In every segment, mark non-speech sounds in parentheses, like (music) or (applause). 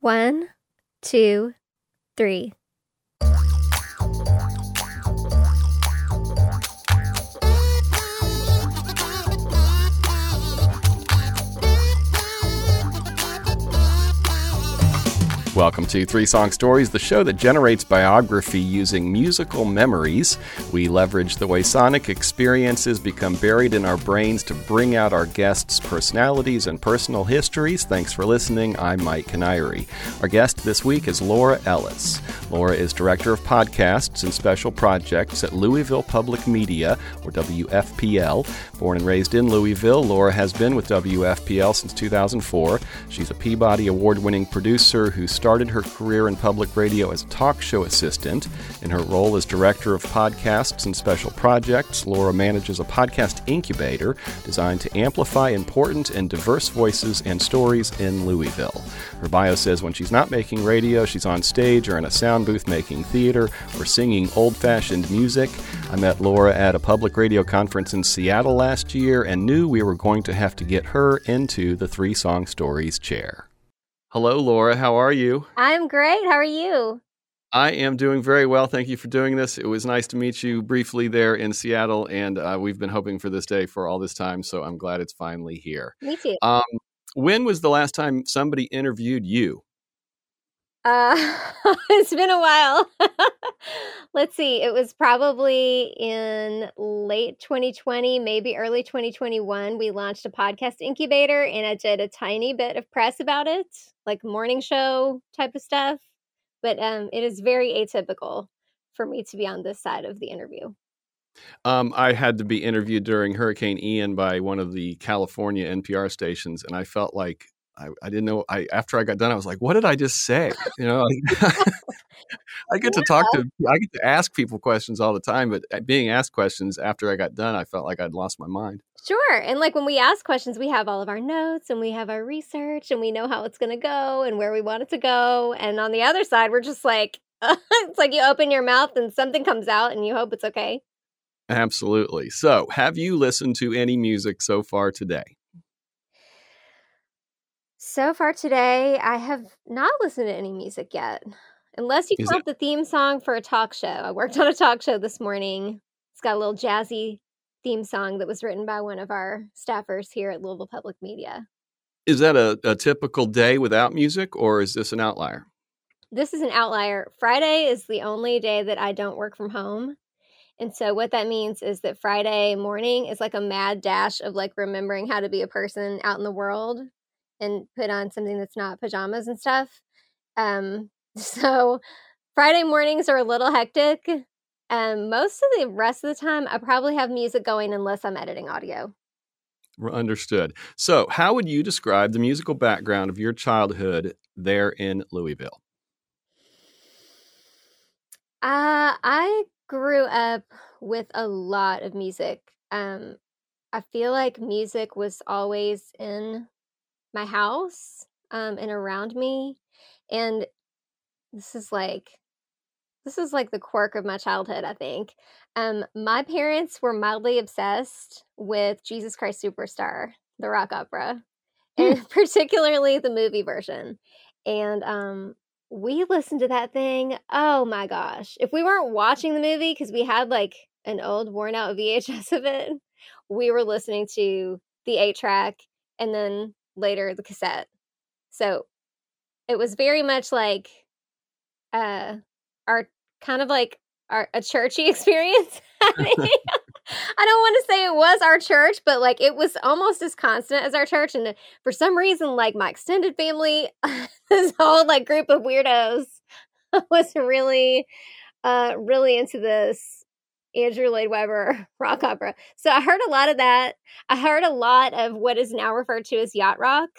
One, two, three. Welcome to Three Song Stories, the show that generates biography using musical memories. We leverage the way sonic experiences become buried in our brains to bring out our guests' personalities and personal histories. Thanks for listening. I'm Mike Kiniry. Our guest this week is Laura Ellis. Laura is Director of Podcasts and Special Projects at Louisville Public Media, or WFPL. Born and raised in Louisville, Laura has been with WFPL since 2004. She's a Peabody Award winning producer who started her career in public radio as a talk show assistant. In her role as Director of Podcasts and Special Projects, Laura manages a podcast incubator designed to amplify important and diverse voices and stories in Louisville. Her bio says when she's not making radio, she's on stage or in a sound booth making theater or singing old fashioned music. I met Laura at a public radio conference in Seattle last year and knew we were going to have to get her into the Three Song Stories chair. Hello, Laura. How are you? I'm great. How are you? I am doing very well. Thank you for doing this. It was nice to meet you briefly there in Seattle, and uh, we've been hoping for this day for all this time, so I'm glad it's finally here. Me too. Um, when was the last time somebody interviewed you? Uh, (laughs) it's been a while. (laughs) Let's see. It was probably in late 2020, maybe early 2021. We launched a podcast incubator and I did a tiny bit of press about it, like morning show type of stuff. But um, it is very atypical for me to be on this side of the interview. Um, I had to be interviewed during Hurricane Ian by one of the California NPR stations, and I felt like I, I, didn't know. I after I got done, I was like, "What did I just say?" You know, (laughs) I get to talk to, I get to ask people questions all the time, but uh, being asked questions after I got done, I felt like I'd lost my mind. Sure, and like when we ask questions, we have all of our notes and we have our research and we know how it's going to go and where we want it to go. And on the other side, we're just like, (laughs) it's like you open your mouth and something comes out and you hope it's okay. Absolutely. So, have you listened to any music so far today? So far today, I have not listened to any music yet. Unless you Is count it- the theme song for a talk show. I worked (laughs) on a talk show this morning. It's got a little jazzy theme song that was written by one of our staffers here at Louisville Public Media. Is that a, a typical day without music, or is this an outlier? This is an outlier. Friday is the only day that I don't work from home. And so what that means is that Friday morning is like a mad dash of like remembering how to be a person out in the world and put on something that's not pajamas and stuff. Um (laughs) so Friday mornings are a little hectic. Um most of the rest of the time I probably have music going unless I'm editing audio. Understood. So, how would you describe the musical background of your childhood there in Louisville? Uh, I grew up with a lot of music. Um, I feel like music was always in my house, um, and around me. And this is like this is like the quirk of my childhood, I think. Um, my parents were mildly obsessed with Jesus Christ Superstar, the rock opera, and (laughs) particularly the movie version. And um, we listened to that thing. Oh my gosh. If we weren't watching the movie, because we had like an old worn out VHS of it, we were listening to the eight track and then later the cassette. So it was very much like uh our kind of like our a churchy (laughs) experience. (laughs) I don't want to say it was our church, but like it was almost as constant as our church. And for some reason, like my extended family, (laughs) this whole like group of weirdos was really, uh, really into this Andrew Lloyd Webber (laughs) rock opera. So I heard a lot of that. I heard a lot of what is now referred to as yacht rock,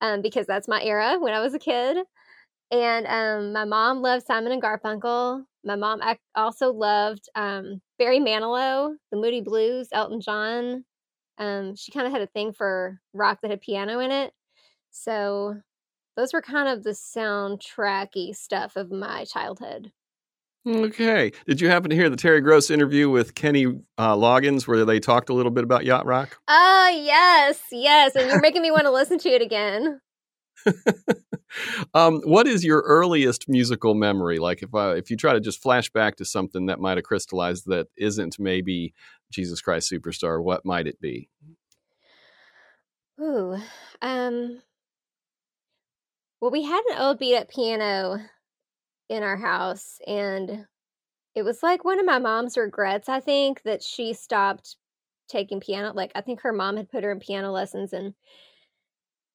um, because that's my era when I was a kid. And um, my mom loved Simon and Garfunkel. My mom also loved um, Barry Manilow, the Moody Blues, Elton John. Um, she kind of had a thing for rock that had piano in it. So those were kind of the soundtracky stuff of my childhood. Okay. Did you happen to hear the Terry Gross interview with Kenny uh, Loggins where they talked a little bit about yacht rock? Oh, yes, yes. And you're making me want to listen to it again. (laughs) um, what is your earliest musical memory? Like, if uh, if you try to just flash back to something that might have crystallized that isn't maybe Jesus Christ Superstar, what might it be? Ooh, um, well, we had an old beat up piano in our house, and it was like one of my mom's regrets, I think, that she stopped taking piano. Like, I think her mom had put her in piano lessons, and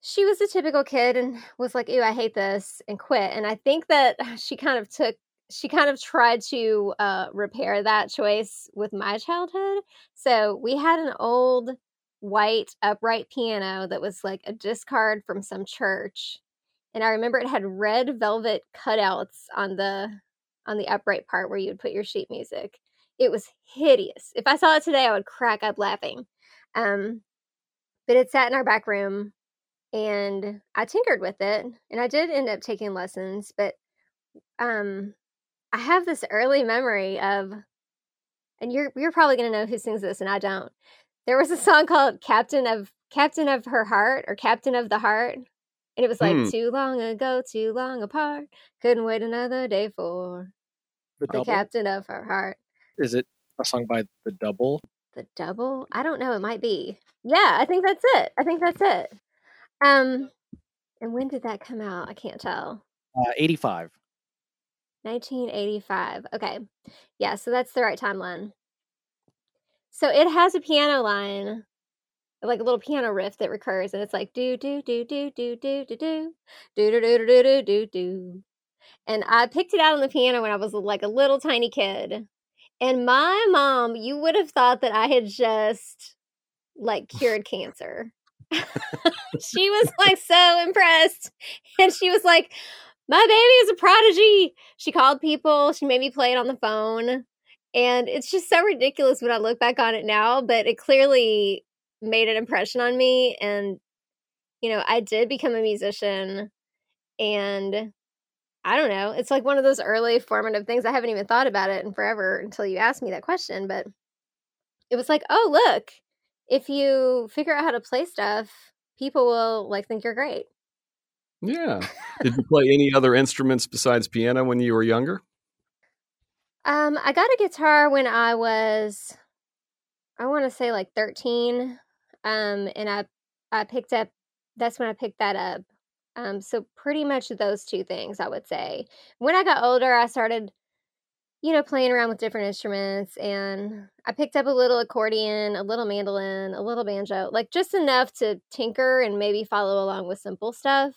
she was a typical kid and was like, Ew, I hate this, and quit. And I think that (laughs) she kind of took, she kind of tried to uh, repair that choice with my childhood. So we had an old white upright piano that was like a discard from some church. And I remember it had red velvet cutouts on the on the upright part where you would put your sheet music. It was hideous. If I saw it today, I would crack up laughing. Um, but it sat in our back room and I tinkered with it and I did end up taking lessons, but um I have this early memory of and you're you're probably going to know who sings this and I don't. There was a song called Captain of Captain of Her Heart or Captain of the Heart and it was like mm. too long ago, too long apart, couldn't wait another day for the, the captain of her heart. Is it a song by The Double? The Double? I don't know, it might be. Yeah, I think that's it. I think that's it. Um, and when did that come out? I can't tell. Uh, 85. 1985. Okay. Yeah, so that's the right timeline. So it has a piano line, like a little piano riff that recurs, and it's like do do do do do do do do do do do do do do do. And I picked it out on the piano when I was like a little tiny kid. And my mom, you would have thought that I had just like cured cancer. she was like so impressed. And she was like, My baby is a prodigy. She called people, she made me play it on the phone. And it's just so ridiculous when I look back on it now, but it clearly made an impression on me. And, you know, I did become a musician. And I don't know. It's like one of those early formative things. I haven't even thought about it in forever until you asked me that question. But it was like, oh, look, if you figure out how to play stuff, people will like think you're great. Yeah. Did you play any other instruments besides piano when you were younger? Um, I got a guitar when I was I want to say like 13. Um, and I I picked up that's when I picked that up. Um, so pretty much those two things I would say. When I got older, I started you know, playing around with different instruments and I picked up a little accordion, a little mandolin, a little banjo, like just enough to tinker and maybe follow along with simple stuff.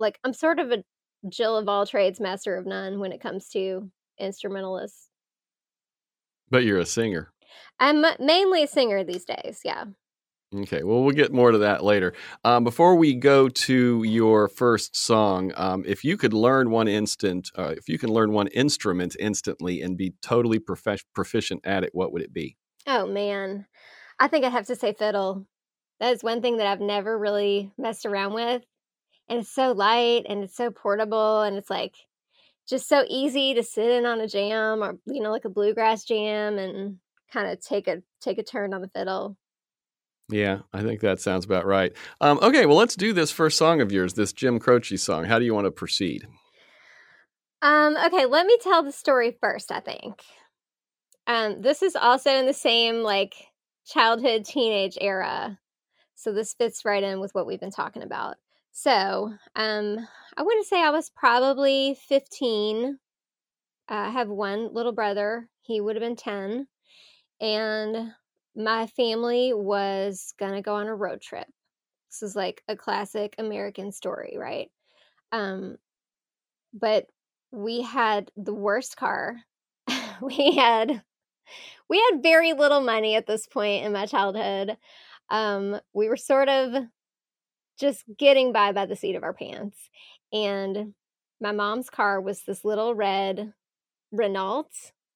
Like I'm sort of a Jill of all trades, master of none when it comes to instrumentalists. But you're a singer. I'm mainly a singer these days, yeah. Okay, well, we'll get more to that later. Um, before we go to your first song, um, if you could learn one instant, uh, if you can learn one instrument instantly and be totally prof- proficient at it, what would it be? Oh man, I think I'd have to say fiddle. That is one thing that I've never really messed around with, and it's so light and it's so portable and it's like just so easy to sit in on a jam or you know like a bluegrass jam and kind of take a take a turn on the fiddle. Yeah, I think that sounds about right. Um, okay, well, let's do this first song of yours, this Jim Croce song. How do you want to proceed? Um, okay, let me tell the story first, I think. Um, this is also in the same like childhood teenage era. So this fits right in with what we've been talking about. So, um, I want to say I was probably 15. Uh, I have one little brother. He would have been 10. And my family was gonna go on a road trip. This is like a classic American story, right? Um, but we had the worst car. (laughs) we had we had very little money at this point in my childhood. Um, we were sort of just getting by by the seat of our pants. And my mom's car was this little red Renault,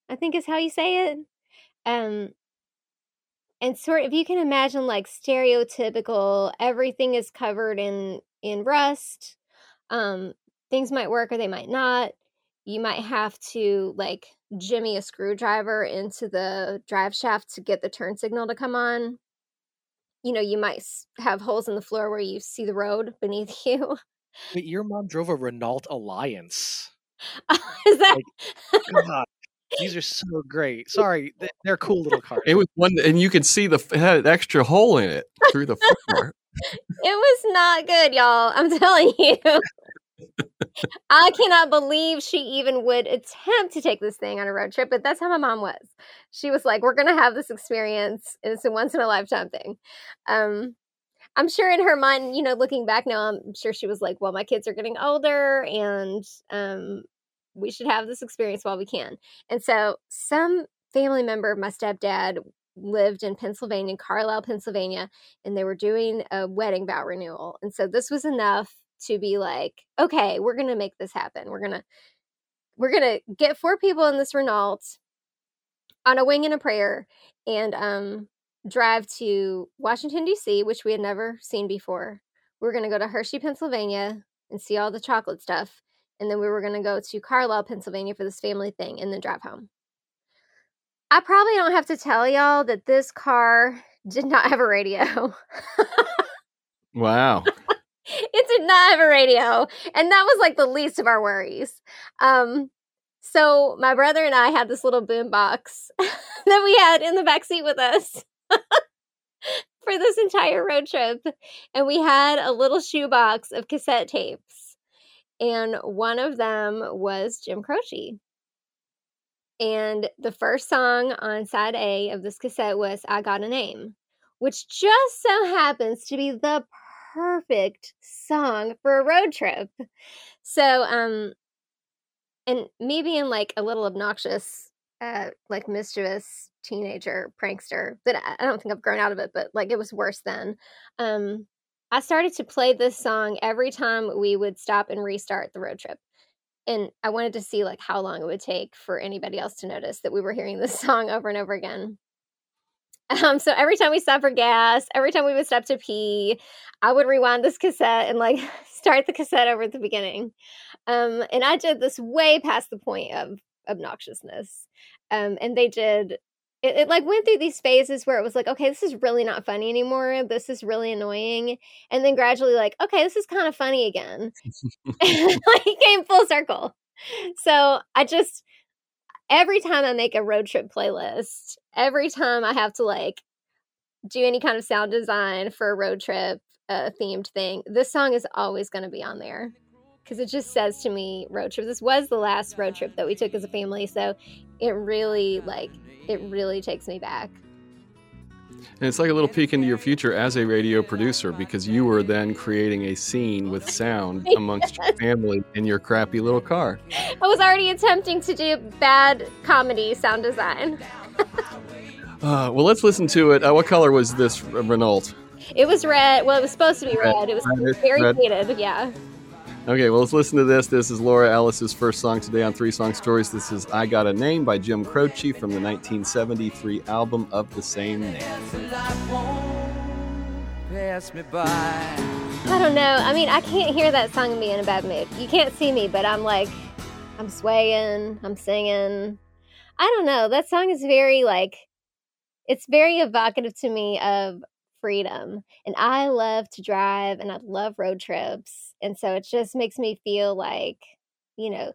I think is how you say it. Um, and sort of if you can imagine like stereotypical everything is covered in in rust um things might work or they might not you might have to like jimmy a screwdriver into the drive shaft to get the turn signal to come on. You know you might have holes in the floor where you see the road beneath (laughs) you. But your mom drove a Renault Alliance. (laughs) Is that God, these are so great. Sorry, they- they're cool little (laughs) cars. It was one, and you could see the it had an extra hole in it through the floor. (laughs) it was not good, y'all. I'm (laughs) telling you. I cannot believe she even would attempt to take this thing on a road trip, but that's how my mom was. She was like, "We're going to have this experience, and it's a once in a lifetime thing." Um, I'm sure in her mind, you know, looking back now, I'm sure she was like, "Well, my kids are getting older, and um, we should have this experience while we can." And so, some family member of my stepdad lived in Pennsylvania, Carlisle, Pennsylvania, and they were doing a wedding vow renewal. And so this was enough to be like, okay, we're going to make this happen. We're going to we're going to get four people in this Renault on a wing and a prayer and um drive to Washington D.C., which we had never seen before. We are going to go to Hershey, Pennsylvania and see all the chocolate stuff. And then we were going to go to Carlisle, Pennsylvania for this family thing and then drive home. I probably don't have to tell y'all that this car did not have a radio. Wow. (laughs) it did not have a radio and that was like the least of our worries um so my brother and i had this little boom box (laughs) that we had in the back seat with us (laughs) for this entire road trip and we had a little shoebox of cassette tapes and one of them was jim croce and the first song on side a of this cassette was i got a name which just so happens to be the perfect song for a road trip. So, um, and me being like a little obnoxious, uh, like mischievous teenager prankster that I, don't think I've grown out of it, but like it was worse then. Um, I started to play this song every time we would stop and restart the road trip. And I wanted to see like how long it would take for anybody else to notice that we were hearing this (laughs) song over and over again. Um, so every time we stopped for gas, every time we would stop to pee, I would rewind this cassette and like (laughs) start the cassette over at the beginning. Um, and I did this way past the point of obnoxiousness. Um, and they did it, it like went through these phases where it was like, okay, this is really not funny anymore. This is really annoying. And then gradually like, okay, this is kind of funny again. (laughs) (laughs) like came full circle. So I just every time I make a road trip playlist, every time I have to like do any kind of sound design for a road trip uh, themed thing, this song is always going to be on there because it just says to me road trip. This was the last road trip that we took as a family, so it really like it really takes me back. And it's like a little peek into your future as a radio producer because you were then creating a scene with sound (laughs) amongst your family in your crappy little car. I was already attempting to do bad comedy sound design. (laughs) Uh, well, let's listen to it. Uh, what color was this Renault? It was red. Well, it was supposed to be red. It was Red, very red. faded. Yeah. Okay, well, let's listen to this. This is Laura Ellis's first song today on Three Song Stories. This is I Got a Name by Jim Croce from the 1973 album of the same name. I don't know. I mean, I can't hear that song and be in a bad mood. You can't see me, but I'm like, I'm swaying, I'm singing. I don't know. That song is very like, it's very evocative to me of freedom. And I love to drive and I love road trips. And so it just makes me feel like, you know,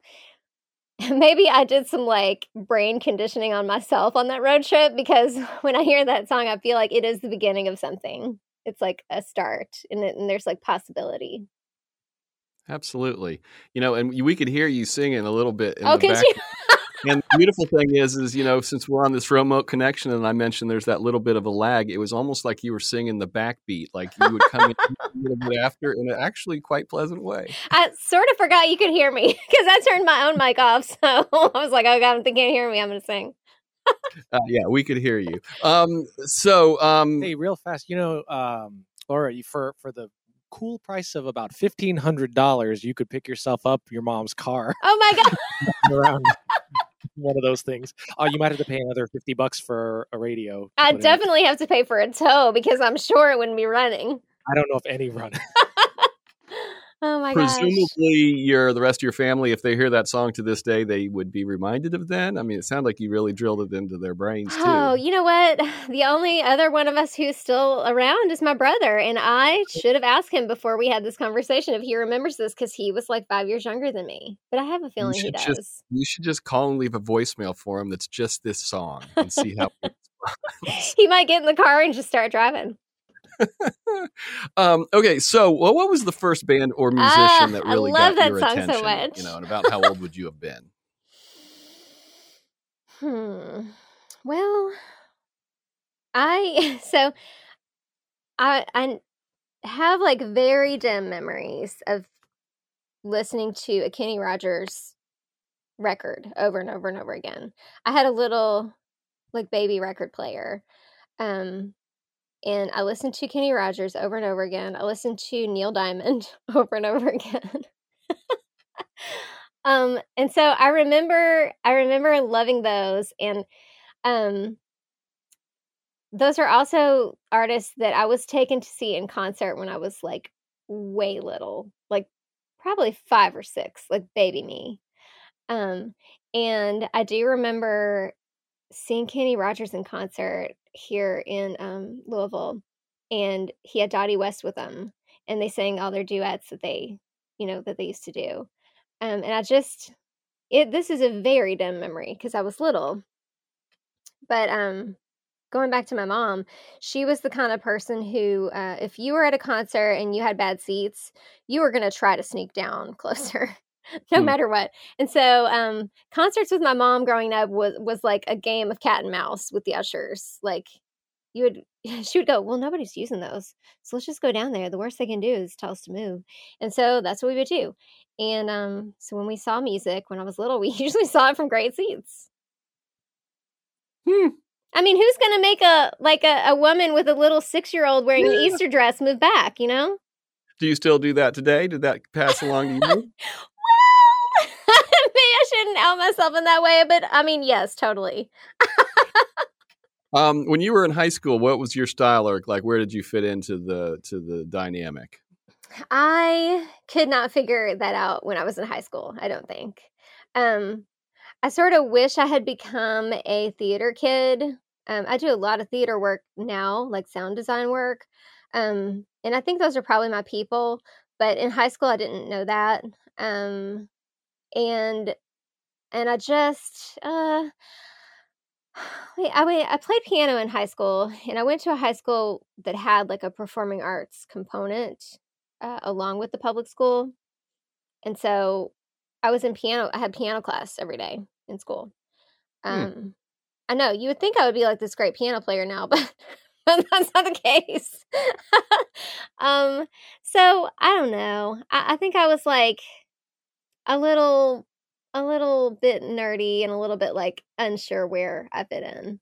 (laughs) maybe I did some like brain conditioning on myself on that road trip because (laughs) when I hear that song, I feel like it is the beginning of something. It's like a start and, it, and there's like possibility. Absolutely. You know, and we could hear you singing a little bit in Oh, the back. (laughs) you? and the beautiful thing is, is you know, since we're on this remote connection, and I mentioned there's that little bit of a lag, it was almost like you were singing the backbeat, like you would come in (laughs) a little bit after in an actually quite pleasant way. I sort of forgot you could hear me because I turned my own mic off. (laughs) So I was like, oh God, if they can't hear me, I'm going to sing. Uh, yeah, we could hear you. Um, so, um, Hey, real fast, you know, um, Laura, you, for for the cool price of about fifteen hundred dollars, you could pick yourself up your mom's car Oh my (laughs) God. One of those things. Oh, you might have to pay another fifty bucks for a radio. I put in definitely have to pay for a tow because I'm sure it wouldn't be running. I don't know if any run. (laughs) Oh my god. Presumably, gosh. your the rest of your family, if they hear that song to this day, they would be reminded of then. I mean, it sounded like you really drilled it into their brains too. Oh, you know what? (sighs) The only other one of us who's still around is my brother, and I should have asked him before we had this conversation if he remembers this because he was like five years younger than me. But I have a feeling he does. just you should just call and leave a voicemail for him that's just this song and see how. (laughs) (laughs) he might get in the car and just start driving. (laughs) um, okay, so well, what was the first band or musician Ah, that I really love got that your song so attention? much. You know, and about how old would you have been? (laughs) Hmm. Well, I (laughs) so I I have like very dim memories of listening to a Kenny Rogers record over and over and over again. I had a little like baby record player. Um and I listened to Kenny Rogers over and over again. I listened to Neil Diamond (laughs) over and over again. um and so I remember I remember loving those and um those are also artists that I was taken to see in concert when I was like way little, like probably 5 or 6, like baby me. Um and I do remember seeing Kenny Rogers in concert here in um Louisville and he had Dottie West with him and they sang all their duets that they, you know, that they used to do. Um and I just it this is a very dim memory because I was little. But um going back to my mom, she was the kind of person who uh, if you were at a concert and you had bad seats, you were going to try to sneak down (laughs) closer. (laughs) no Hmm. matter what. And so um concerts with my mom growing up was was like a game of cat and mouse with the ushers. Like you would (laughs) she would go, "Well, nobody's using those. So let's just go down there. The worst they can do is tell us to move." And so that's what we would do. And um so when we saw music when I was little, (laughs) we usually saw it from great seats. Hmm. I mean, who's going to make a like a, a woman with a little 6-year-old wearing an Easter dress move back, you know? Do you still do that today? Did that pass along to you? Well, maybe I shouldn't out myself in that way, but I mean, yes, totally. Um, when you were in high school, what was your style, or like where did you fit into the to the dynamic? I could not figure that out when I was in high school, I don't think. Um, I sort of wish I had become a theater kid. Um, I do a lot of theater work now, like sound design work. Um, and I think those are probably my people. But in high school, I didn't know that. Um, and and I just uh, (sighs) wait, I wait, I played piano in high school, and I went to a high school that had like a performing arts component uh, along with the public school. And so I was in piano, I had piano class every day in school. Hmm. Um, I know you would think I would be like this great piano player now, (laughs) but, but that's not the case. (laughs) um, so I don't know. I, I think I was like a little, a little bit nerdy and a little bit like unsure where I fit in.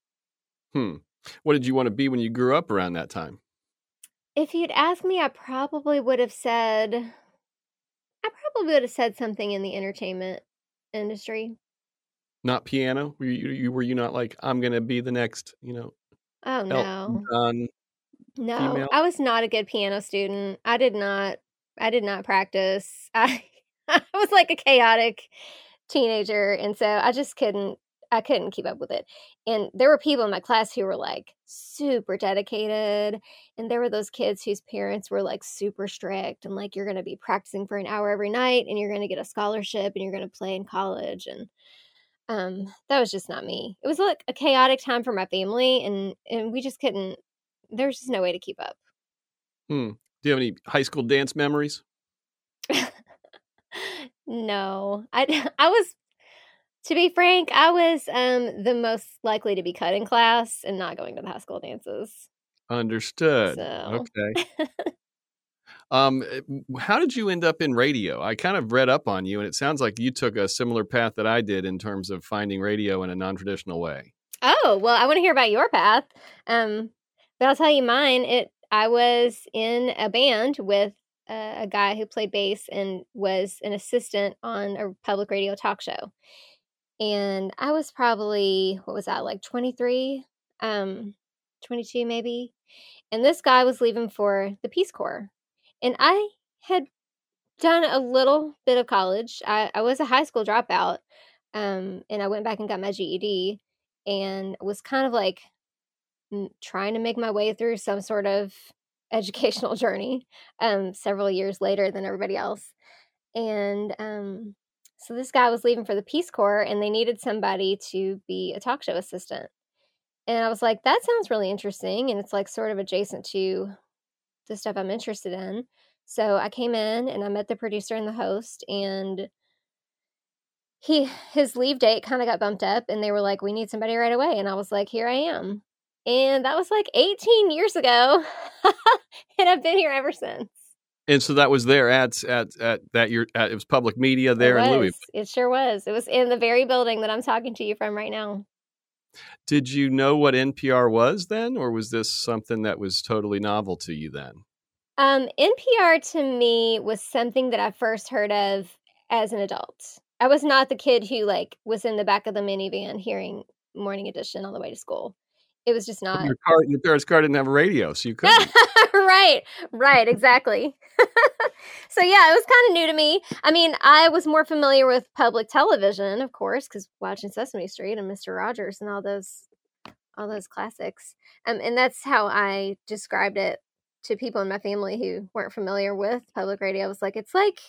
Hmm. What did you want to be when you grew up around that time? If you'd asked me, I probably would have said, I probably would have said something in the entertainment industry. Not piano? Were you, you were you not like I'm gonna be the next, you know, Oh no. John? No. female? I was not a good piano student. I did not I did not practice. (laughs) I I was like a chaotic teenager and so I just couldn't I couldn't keep up with it. And there were people in my class who were like super dedicated and there were those kids whose parents were like super strict and like you're going to be practicing for an hour every night and you're going to get a scholarship and you're going to play in college and um that was just not me. It was like a chaotic time for my family and and we just couldn't there was just no way to keep up. Hmm. Do you have any high school dance memories? No. I (laughs) I was to be frank, I was um the most likely to be cut in class and not going to the high school dances. Understood. So Okay. (laughs) Um, eh, how did you end up in radio? I kind of read up on you, and it sounds like you took a similar path that I did in terms of finding radio in a non-traditional way. Oh, well, I want to hear about your path. Um, but I'll tell you mine. It I was in a band with uh, a guy who played bass and was an assistant on a public radio talk show. And I was probably what was that like 23, um 22 maybe. And this guy was leaving for the Peace Corps. And I had done a little bit of college. I, I was a high school dropout, um, and I went back and got my GED, and was kind of like trying to make my way through some sort of educational (laughs) journey um, several years later than everybody else. And um, so this guy was leaving for the Peace Corps, and they needed somebody to be a talk show assistant. And I was like, that sounds really interesting. And it's like sort of adjacent to the stuff I'm interested in. So I came in and I met the producer and the host, and he his leave date kind of got bumped up, and they were like, "We need somebody right away," and I was like, "Here I am." And that was like 18 years ago, (laughs) and I've been here ever since. And so that was there at at at that year. At, it was public media there in Louisville. It sure was. It was in the very building that I'm talking to you from right now. Did you know what NPR was then, or was this something that was totally novel to you then? Um, NPR to me was something that I first heard of as an adult. I was not the kid who like was in the back of the minivan hearing Morning Edition on the way to school. It was just not. Your car, your parents' car didn't have a radio, so you (laughs) couldn't. right, right, exactly. (laughs) so yeah, it was kind of new to me. I mean, I was more familiar with public television, of course, because watching Sesame Street and Mister Rogers and all those, all those classics. Um, and that's how I described it to people in my family who weren't familiar with public radio. I was like, it's like,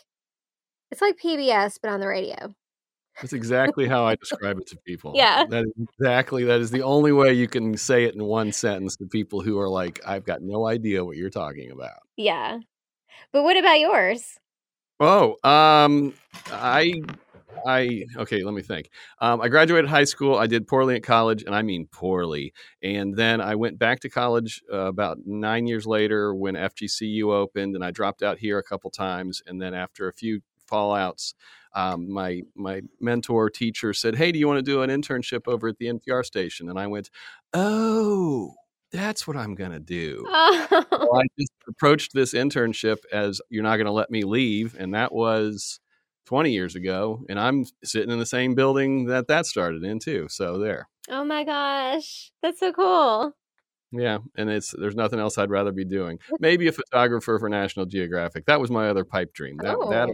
it's like PBS, but on the radio. That's exactly how I describe it to people. Yeah. That is exactly that is the only way you can say it in one sentence to people who are like, I've got no idea what you're talking about. Yeah. But what about yours? Oh, um I I okay, let me think. Um, I graduated high school. I did poorly at college, and I mean poorly. And then I went back to college uh, about nine years later when FGCU opened, and I dropped out here a couple times. And then after a few fallouts, um, my my mentor teacher said, "Hey, do you want to do an internship over at the NPR station?" And I went, "Oh." That's what I'm going to do. Oh. So (laughs) I just approached this internship as you're not going to let me leave. And that was 20 years ago. And I'm sitting in the same building that that started in, too. So there. Oh my gosh. That's so cool. Yeah, and it's there's nothing else I'd rather be doing. Maybe a photographer for National Geographic. That was my other pipe dream. That oh. that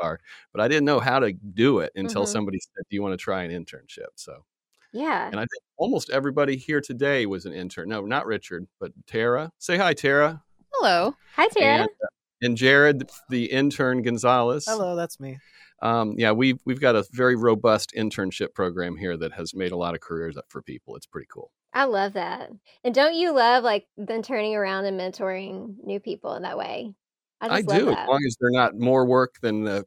PR, but I didn't know how to do it until mm-hmm. somebody said, "Do you want to try an internship?" So yeah, and I think almost everybody here today was an intern. No, not Richard, but Tara. Say hi, Tara. Hello. Hi, Tara. And, uh, and Jared, the intern Gonzalez. Hello, that's me. Um, yeah, we've we've got a very robust internship program here that has made a lot of careers up for people. It's pretty cool. I love that. And don't you love like then turning around and mentoring new people in that way? I, I do, that. as long as they're not more work than the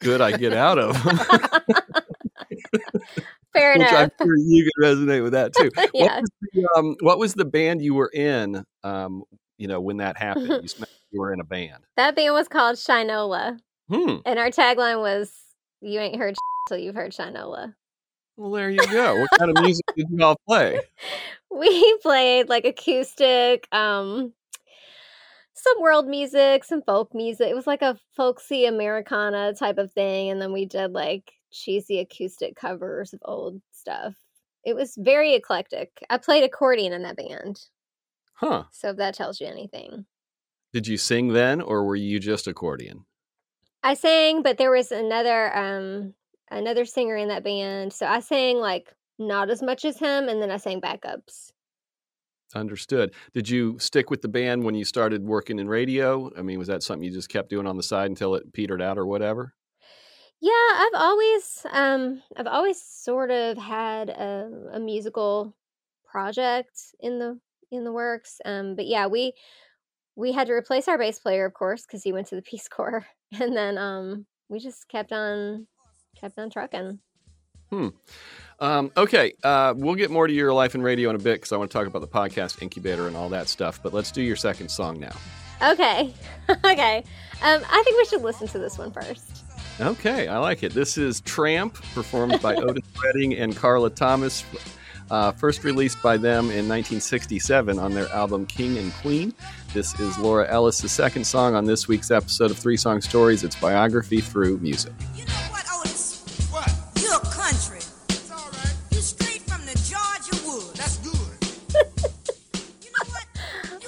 good I get out of them. (laughs) Fair Which enough. I'm sure you can resonate with that too. (laughs) yeah. What was, the, um, what was the band you were in? Um, you know, when that (laughs) happened, you, you were in a band. That band was called Shinola, hmm. and our tagline was "You ain't heard till you've heard Shinola." Well, there you go. what kind of music did you all play? We played like acoustic, um, some world music, some folk music. It was like a folksy Americana type of thing. And then we did like cheesy acoustic covers of old stuff. It was very eclectic. I played accordion in that band. Huh. So if that tells you anything. Did you sing then or were you just accordion? I sang, but there was another um another singer in that band. So I sang like not as much as him and then I sang backups. Understood. Did you stick with the band when you started working in radio? I mean, was that something you just kept doing on the side until it petered out or whatever? Yeah, I've always um I've always sort of had a, a musical project in the in the works. Um but yeah, we we had to replace our bass player of course cuz he went to the (laughs) Peace Corps and then um we just kept on kept on trucking. Hmm. Um, okay, uh, we'll get more to your life in radio in a bit because I want to talk about the podcast incubator and all that stuff. But let's do your second song now. Okay, (laughs) okay. Um, I think we should listen to this one first. Okay, I like it. This is Tramp, performed by (laughs) Otis Redding and Carla Thomas. Uh, first released by them in 1967 on their album King and Queen. This is Laura Ellis' second song on this week's episode of Three Song Stories. It's biography through music.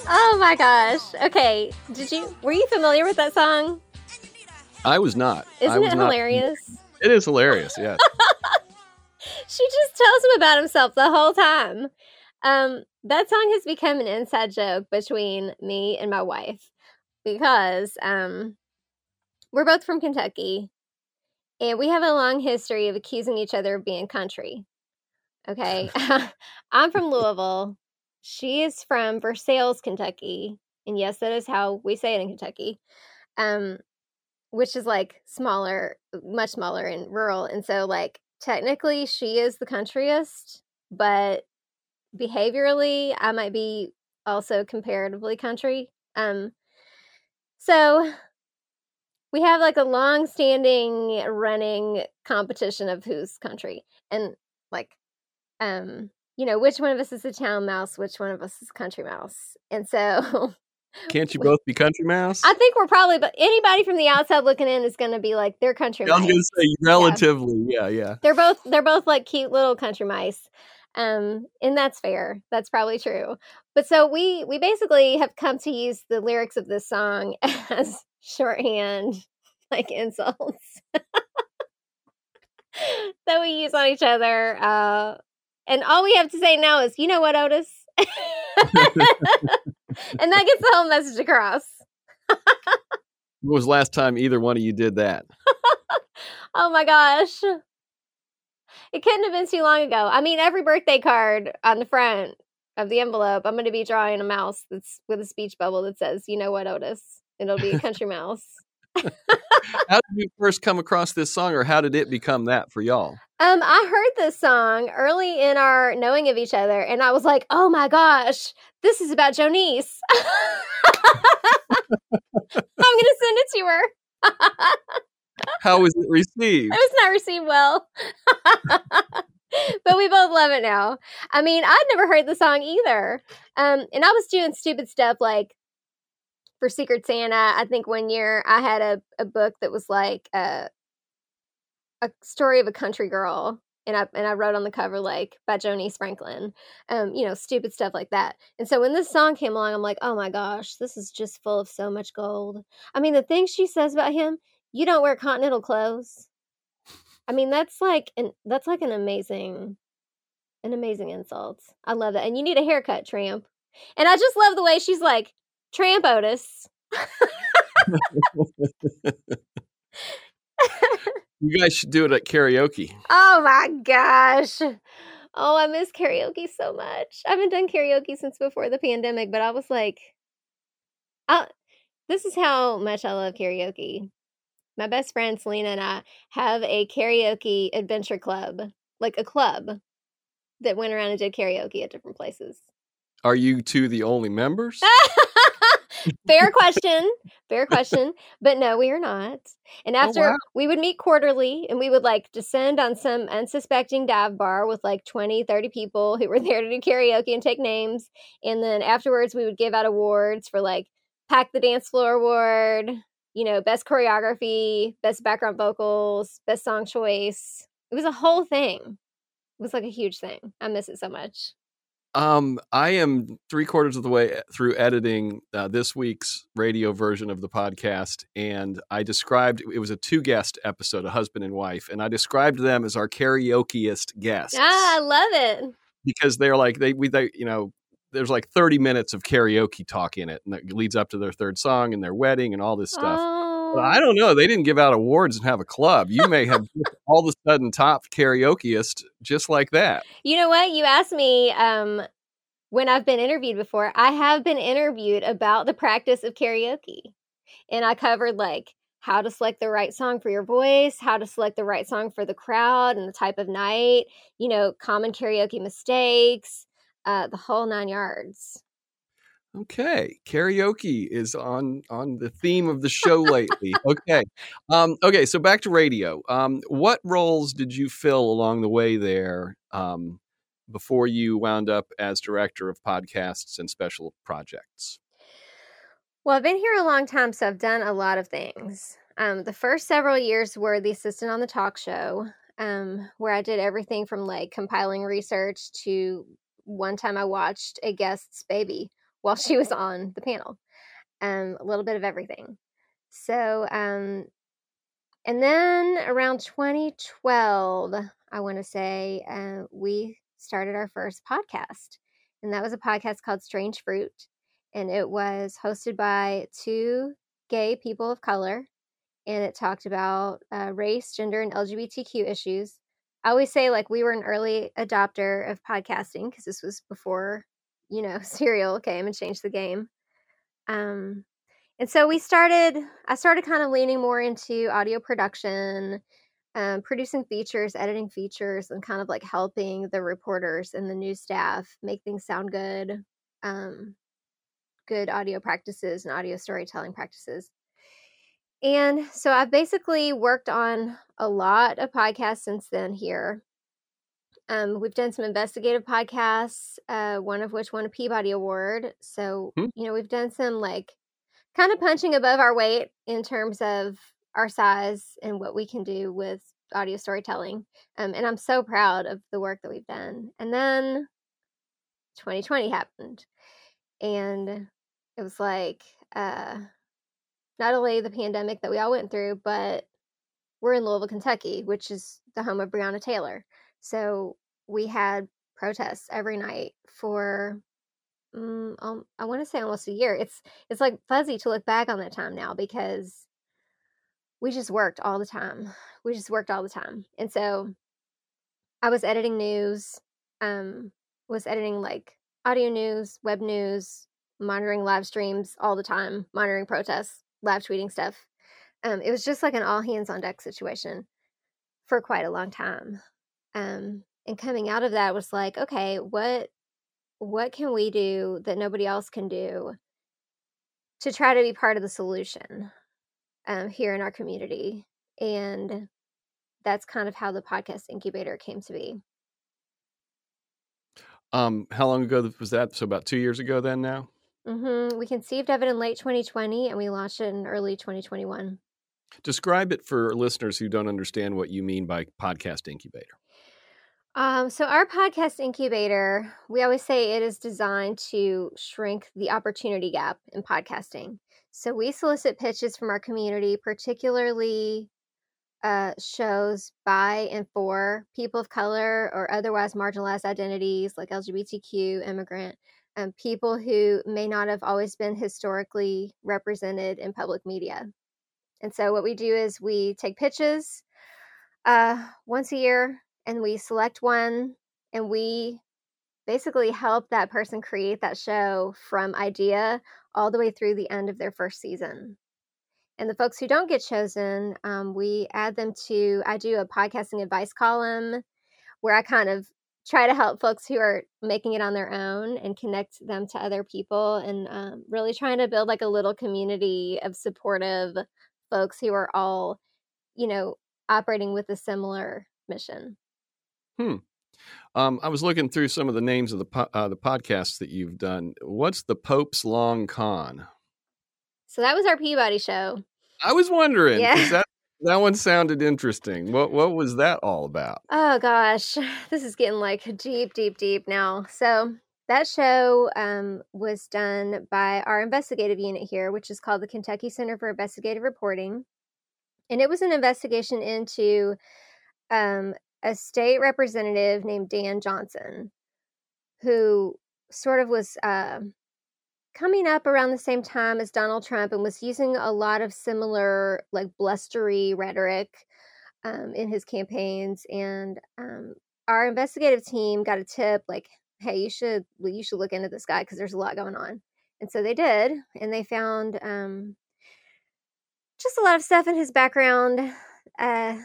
Oh my gosh. Okay. Did you were you familiar with that song? I was not. Isn't was it not- hilarious? It is hilarious. Yes. (laughs) she just tells him about himself the whole time. Um, that song has become an inside joke between me and my wife because um, we're both from Kentucky and we have a long history of accusing each other of being country. Okay. (laughs) (laughs) I'm from Louisville. She is from Versailles, Kentucky. And yes, that is how we say it in Kentucky. Um, which is like smaller, much smaller and rural. And so like technically she is the countryest, but behaviorally I might be also comparatively country. Um so we have like a long standing running competition of who's country. And like um you know, which one of us is a town mouse, which one of us is country mouse. And so (laughs) Can't you both be country mouse? I think we're probably, but anybody from the outside looking in is going to be like, they're country I'm going to say relatively. Yeah, yeah. They're both, they're both like cute little country mice. Um, and that's fair. That's probably true. But so we, we basically have come to use the lyrics of this song (laughs) as shorthand, like insults (laughs) that we use on each other. Uh, and all we have to say now is, you know what, Otis? (laughs) and that gets the whole message across. When was the last time either one of you did that? (laughs) Oh my gosh. It couldn't have been too long ago. I mean, every birthday card on the front of the envelope, I'm going to be drawing a mouse that's with a speech bubble that says, "You know what, Otis?" It'll be a country mouse. (laughs) How did you first come across this song, or how did it become that for y'all? Um, I heard this song early in our knowing of each other, and I was like, "Oh my gosh, this is about Jonice." (laughs) I'm gonna send it to her. How was it (laughs) received? It was not received well. (laughs) but we both love it now. I mean, I'd never heard the song either. Um, and I was doing stupid stuff like for Secret Santa. I think one year I had a, a book that was like a, a story of a country girl. And I and I wrote on the cover like by Jonice Franklin, um, you know, stupid stuff like that. And so when this song came along, I'm like, oh my gosh, this is just full of so much gold. I mean, the things she says about him, you don't wear continental clothes. I mean, that's like an that's like an amazing an amazing insult. I love that. And you need a haircut, tramp. And I just love the way she's like, Tramp Otis. (laughs) (laughs) (laughs) You guys should do it at karaoke. oh my gosh. Oh, I miss karaoke so much. I haven't done karaoke since before the pandemic, but I was like, I, this is how much I love karaoke. My best friend Selena and I have a karaoke adventure club, like a club that went around and did karaoke at different places. Are you two the only members? (laughs) Fair question. Fair question. But no, we are not. And oh, after wow. we would meet quarterly and we would like descend on some unsuspecting dive bar with like 20, 30 people who were (laughs) there to do karaoke and take names. And then afterwards, we would give out awards for like Pack the Dance Floor Award, you know, best choreography, best background vocals, best song choice. It was a whole thing. It was like a huge thing. I miss it so much. Um, I am three quarters of the way through editing uh, this week's radio version of the podcast, and I described it was a two guest episode, a husband and wife, and I described them as our karaokeist guests. Ah, I love it. Because they're like they we they you know there's like 30 minutes of karaoke talk in it, and that leads up to their third song and their wedding and all this stuff. Oh. But I don't know. They didn't give out awards and have a club. You may have (laughs) all of a sudden top karaokeist just like that. You know what? You asked me um, when I've been interviewed before. I have been interviewed about the practice of karaoke. And I covered like how to select the right song for your voice, how to select the right song for the crowd and the type of night, you know, common karaoke mistakes, uh, the whole nine yards. Okay, karaoke is on on the theme of the show (laughs) lately. okay, um, okay. So back to radio. Um, what roles did you fill along the way there um, before you wound up as director of podcasts and special projects? Well, I've been here a long time, so I've done a lot of things. Um, the first several years were the assistant on the talk show, um, where I did everything from like compiling research to one time I watched a guest's baby while she was on the panel. Um, a little bit of everything. So um, And then around 2012, I want to say, uh, we started our first podcast. And that was a podcast called Strange Fruit. And it was hosted by two gay people of color. And it talked about uh, race, gender, and LGBTQ issues. I always say, like, we were an early adopter of podcasting because this was before, you know, (laughs) Serial came and changed the game. Um, and so we started, I started kind of leaning more into audio production, um, producing features, editing features, and kind of like helping the reporters and the news staff make things sound good, um, good audio practices and audio storytelling practices. And so I've basically worked on a lot of podcasts since then here. Um, we've done some investigative podcasts, uh, one of which won a Peabody Award. So, Hmm. you know, we've done some like kind of punching above our weight in terms of our size and what we can do with audio storytelling. Um, and I'm so proud of the work that we've done. And then 2020 happened. And it was like uh, not only the pandemic that we all went through, but we're in Louisville, Kentucky, which is the home of Breonna Taylor. So we had protests every night for um, I want to say almost a year. It's it's like fuzzy to look back on that time now because we just worked all the time. We just worked all the time, and so I was editing news, um, was editing like audio news, web news, monitoring live streams all the time, monitoring protests, live tweeting stuff. Um, it was just like an all hands on deck situation for quite a long time. Um, and coming out of that was like, okay, what what can we do that nobody else can do to try to be part of the solution um, here in our community? And that's kind of how the podcast incubator came to be. Um, how long ago was that? So about two years ago, then now. hmm We conceived of it in late 2020 and we launched it in early 2021. Describe it for listeners who don't understand what you mean by podcast incubator. Um, so, our podcast incubator, we always say it is designed to shrink the opportunity gap in podcasting. So, we solicit pitches from our community, particularly uh, shows by and for people of color or otherwise marginalized identities like LGBTQ, immigrant, um, people who may not have always been historically represented in public media. And so, what we do is we take pitches uh, once a year and we select one and we basically help that person create that show from idea all the way through the end of their first season. And the folks who don't get chosen, um, we add them to, I do a podcasting advice column where I kind of try to help folks who are making it on their own and connect them to other people and um, really trying to build like a little community of supportive folks who are all, you know, operating with a similar mission. Um, I was looking through some of the names of the po- uh, the podcasts that you've done. What's the Pope's Long Con? So that was our Peabody show. I was wondering. Yeah. That (laughs) that one sounded interesting. What what was that all about? Oh gosh, (sighs) this is getting like deep, deep, deep now. So that show um, was done by our investigative unit here, which is called the Kentucky Center for Investigative Reporting, and it was an investigation into um, a state representative named Dan Johnson, who sort of was uh, coming up around the same time as Donald Trump and was using a lot of similar, like blustery rhetoric um, in his campaigns. And um, our investigative team got a tip, like, "Hey, you should you should look into this guy because there's a lot going on." And so they did, and they found um, just a lot of stuff in his background. Uh,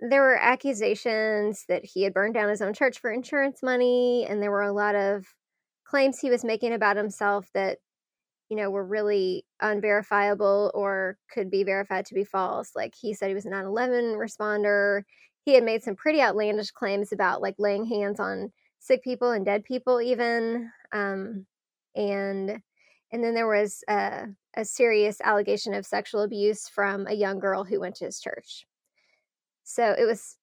there were accusations that he had burned down his own church for insurance money, and there were a lot of claims he was making about himself that you know were really unverifiable or could be verified to be false. Like he said he was a 9/11 responder. He had made some pretty outlandish claims about like laying hands on sick people and dead people, even. Um, and and then there was a, a serious allegation of sexual abuse from a young girl who went to his church. So it was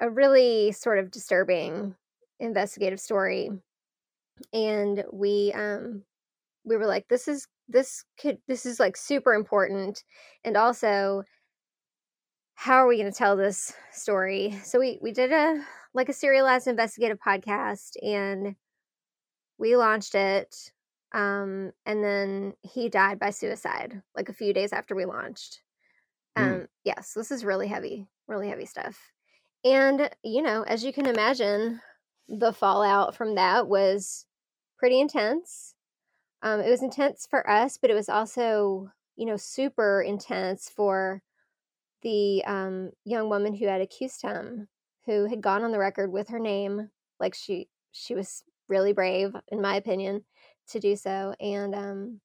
a really sort of disturbing investigative story. And we um we were like, this is this could this is like super important. And also how are we going to tell this story? So we we did a like a serialized investigative podcast and we launched it um and then he died by suicide like a few days after we launched. Um mm. yes, this is really heavy, really heavy stuff. And you know, as you can imagine, the fallout from that was pretty intense. Um, it was intense for us, but it was also, you know, super intense for the um, young woman who had accused him, who had gone on the record with her name, like she she was really brave, in my opinion, to do so, and um,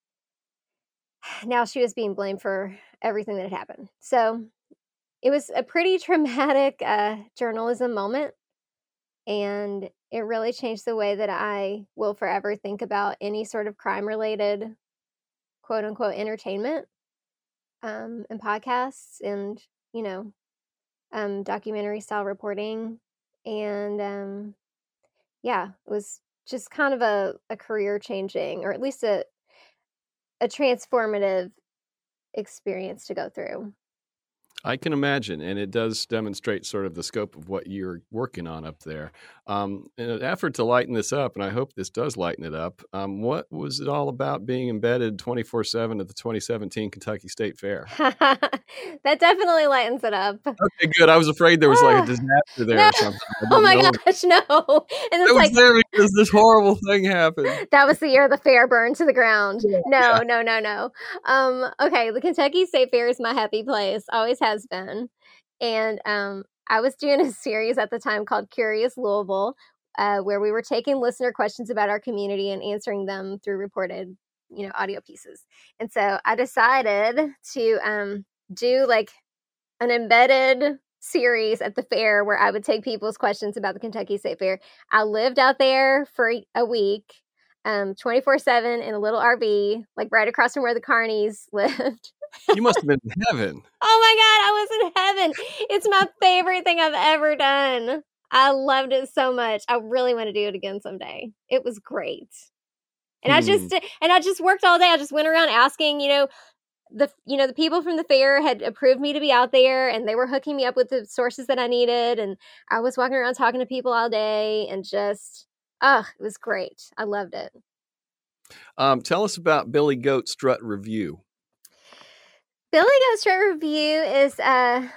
(sighs) now she was being blamed for everything that had happened. So it was a pretty (laughs) traumatic uh, journalism moment and it really changed the way that I will forever think about any sort of crime related quote unquote entertainment um, and podcasts and, you know, um, documentary style reporting. And um, yeah, it was just kind of a, a career changing or at least a, a transformative experience to go through. I can imagine, and it does demonstrate sort of the scope of what you're working on up there. Um, in an effort to lighten this up, and I hope this does lighten it up, um, what was it all about being embedded 24 7 at the 2017 Kentucky State Fair? (laughs) that definitely lightens it up. Okay, good. I was afraid there was like a ah, disaster there no. or something. Oh my know. gosh, no. And it's I like, there because this horrible thing happened. That was the year the fair burned to the ground. Yeah, no, yeah. no, no, no. Um, okay, the Kentucky State Fair is my happy place. Always has been. And um, I was doing a series at the time called Curious Louisville, uh, where we were taking listener questions about our community and answering them through reported, you know, audio pieces. And so I decided to um, do like an embedded series at the fair where I would take people's questions about the Kentucky State Fair. I lived out there for a week, um, 24 7 in a little RV, like right across from where the Carneys (laughs) lived you must have been in heaven. (laughs) Oh my god, I was in heaven. It's my favorite thing I've ever done. I loved it so much. I really want to do it again someday. It was great. And hmm. I just and I just worked all day. I just went around asking, you know, the you know, the people from the fair had approved me to be out there and they were hooking me up with the sources that I needed and I was walking around talking to people all day and just oh, it was great. I loved it. Um, tell us about Billy Goat Strut Revue. Billy Goat Strut Revue is a,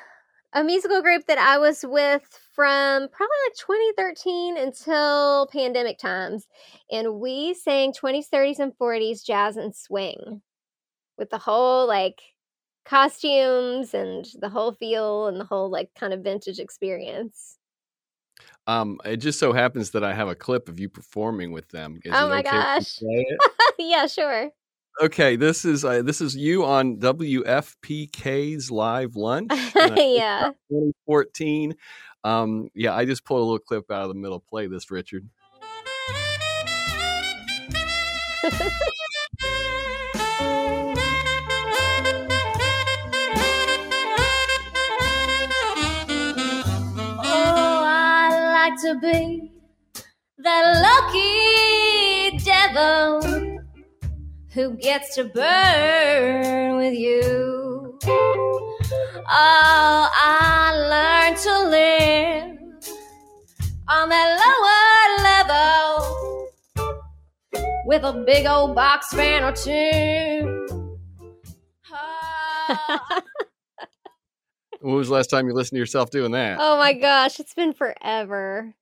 a musical group that I was with from probably like 2013 until pandemic times. And we sang 20s, 30s, and 40s jazz and swing with the whole like costumes and the whole feel and the whole like kind of vintage experience. Um, it just so happens that I have a clip of you performing with them. Is oh my okay gosh! (laughs) yeah, sure. Okay, this is uh, this is you on WFPK's live lunch. (laughs) yeah, 2014. Um, yeah, I just pulled a little clip out of the middle. Play this, Richard. (laughs) oh, I like to be that lucky devil who gets to burn with you. Oh, I learned to live on that lower level with a big old box fan or two. (laughs) Oh. when was the last time you listened to yourself doing that? Oh my gosh, it's been forever.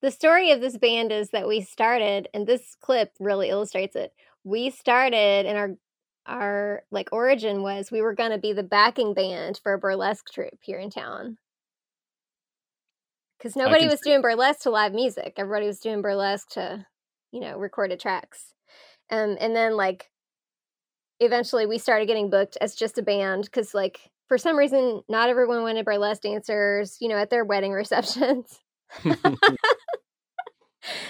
The story of this band is that we started, and this clip really illustrates it we started and our our like origin was we were going to be the backing band for a burlesque troupe here in town. Because nobody was doing burlesque to live music. Everybody was doing burlesque to you know recorded tracks. Um, and then like eventually we started getting booked as just a band because like for some reason not everyone wanted burlesque dancers you know at their wedding (laughs) receptions. (laughs)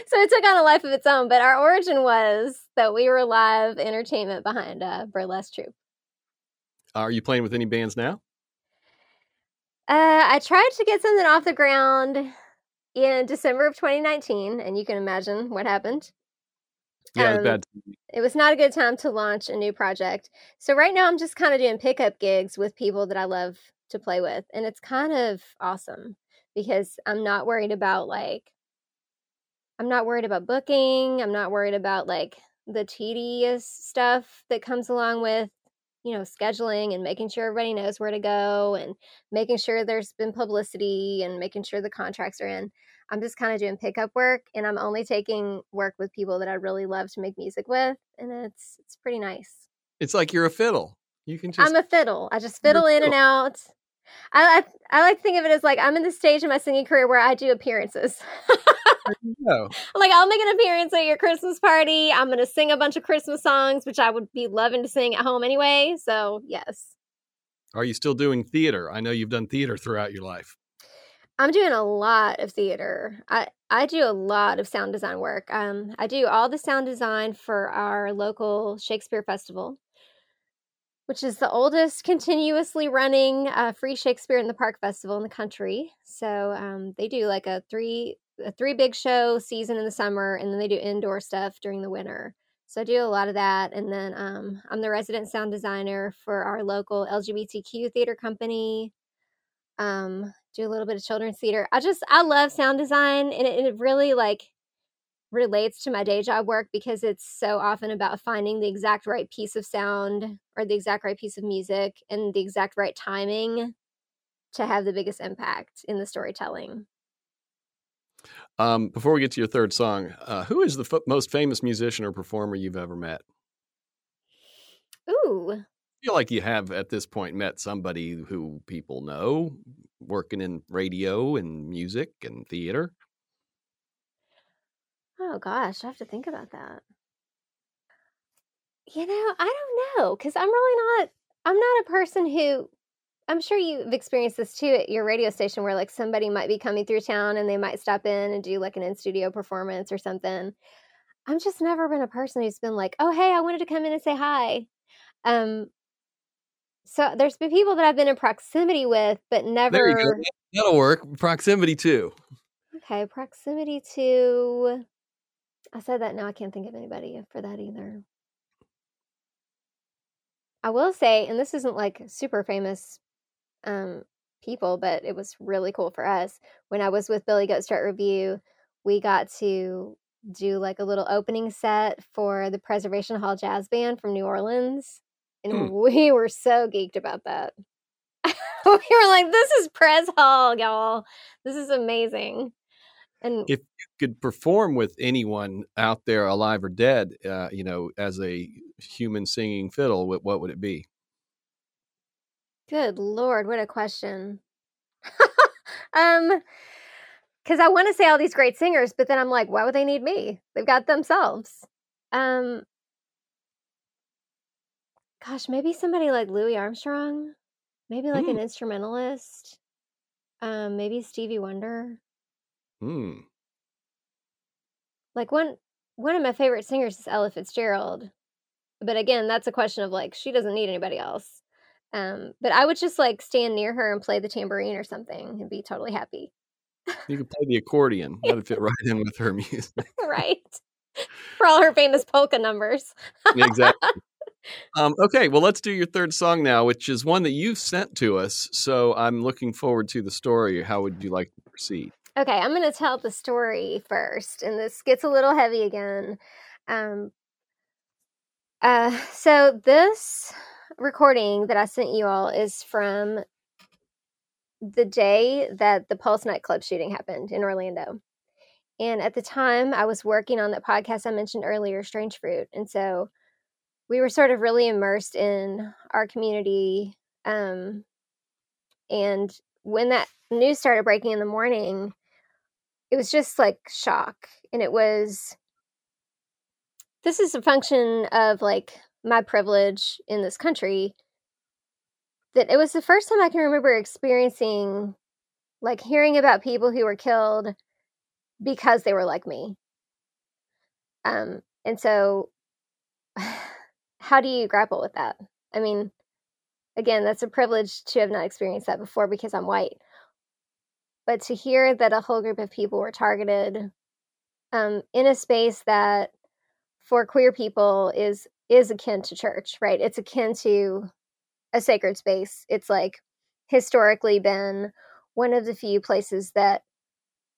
So it took on a life of its own. But our origin was that we were live entertainment behind a burlesque troupe. Are you playing with any bands now? Uh, I tried to get something off the ground in December of 2019, and you can imagine what happened. Yeah, um, bad. It was not a good time to launch a new project. So right now, I'm just kind of doing pickup gigs with people that I love to play with. And it's kind of awesome because I'm not worried about like, I'm not worried about booking. I'm not worried about like the tedious stuff that comes along with, you know, scheduling and making sure everybody knows where to go and making sure there's been publicity and making sure the contracts are in. I'm just kind of doing pickup work and I'm only taking work with people that I really love to make music with and it's it's pretty nice. It's like you're a fiddle. You can just I'm a fiddle. I just fiddle in and out. I, I I like to think of it as like I'm in the stage of my singing career where I do appearances. (laughs) like I'll make an appearance at your Christmas party. I'm gonna sing a bunch of Christmas songs, which I would be loving to sing at home anyway. So yes. Are you still doing theater? I know you've done theater throughout your life. I'm doing a lot of theater. I I do a lot of sound design work. Um, I do all the sound design for our local Shakespeare festival, which is the oldest continuously running uh, free Shakespeare in the Park festival in the country. So um, they do like a three a three big show season in the summer, and then they do indoor stuff during the winter. So I do a lot of that, and then um, I'm the resident sound designer for our local LGBTQ theater company. Um, do a little bit of children's theater. I just I love sound design, and it, it really like relates to my day job work because it's so often about finding the exact right piece of sound or the exact right piece of music and the exact right timing to have the biggest impact in the storytelling. Um, before we get to your third song, uh, who is the f- most famous musician or performer you've ever met? Ooh. I feel like you have at this point met somebody who people know working in radio and music and theater. Oh gosh, I have to think about that. You know, I don't know because I'm really not. I'm not a person who. I'm sure you've experienced this too at your radio station, where like somebody might be coming through town and they might stop in and do like an in studio performance or something. I'm just never been a person who's been like, "Oh, hey, I wanted to come in and say hi." Um, so there's been people that I've been in proximity with, but never. There you go. That'll work. Proximity too. Okay, proximity to. I said that now. I can't think of anybody for that either. I will say, and this isn't like super famous um, people, but it was really cool for us. When I was with Billy Goat Strut Revue, we got to do like a little opening set for the Preservation Hall Jazz Band from New Orleans. And Hmm. we were so geeked about that. (laughs) we were like, this is Pres Hall, y'all. This is amazing. And If you could perform with anyone out there, alive or dead, uh, you know, as a human singing fiddle, what, what would it be? Good lord, what a question. (laughs) um cuz I want to say all these great singers, but then I'm like, why would they need me? They've got themselves. Um gosh, maybe somebody like Louis Armstrong, maybe like an instrumentalist. Um maybe Stevie Wonder. Hmm. Like one one of my favorite singers is Ella Fitzgerald. But again, that's a question of like she doesn't need anybody else. Um but I would just like stand near her and play the tambourine or something and be totally happy. You could play the accordion. That'd fit right in with her music. (laughs) right. For all her famous polka numbers. exactly. (laughs) Um, okay, well, let's do your third song now, which is one that you've sent to us. So I'm looking forward to the story. How would you like to proceed? Okay, I'm going to tell the story first, and this gets a little heavy again. Um, uh, so this recording that I sent you all is from the day that the Pulse nightclub shooting happened in Orlando. And at the time, I was working on that podcast I mentioned earlier, Strange Fruit. And so we were sort of really immersed in our community. Um, and when that news started breaking in the morning, it was just like shock. And it was, this is a function of like my privilege in this country that it was the first time I can remember experiencing like hearing about people who were killed because they were like me. Um, and so (sighs) how do you grapple with that? I mean, again, that's a privilege to have not experienced that before because I'm white. But to hear that a whole group of people were targeted um, in a space that for queer people is is akin to church, right? It's akin to a sacred space. It's like historically been one of the few places that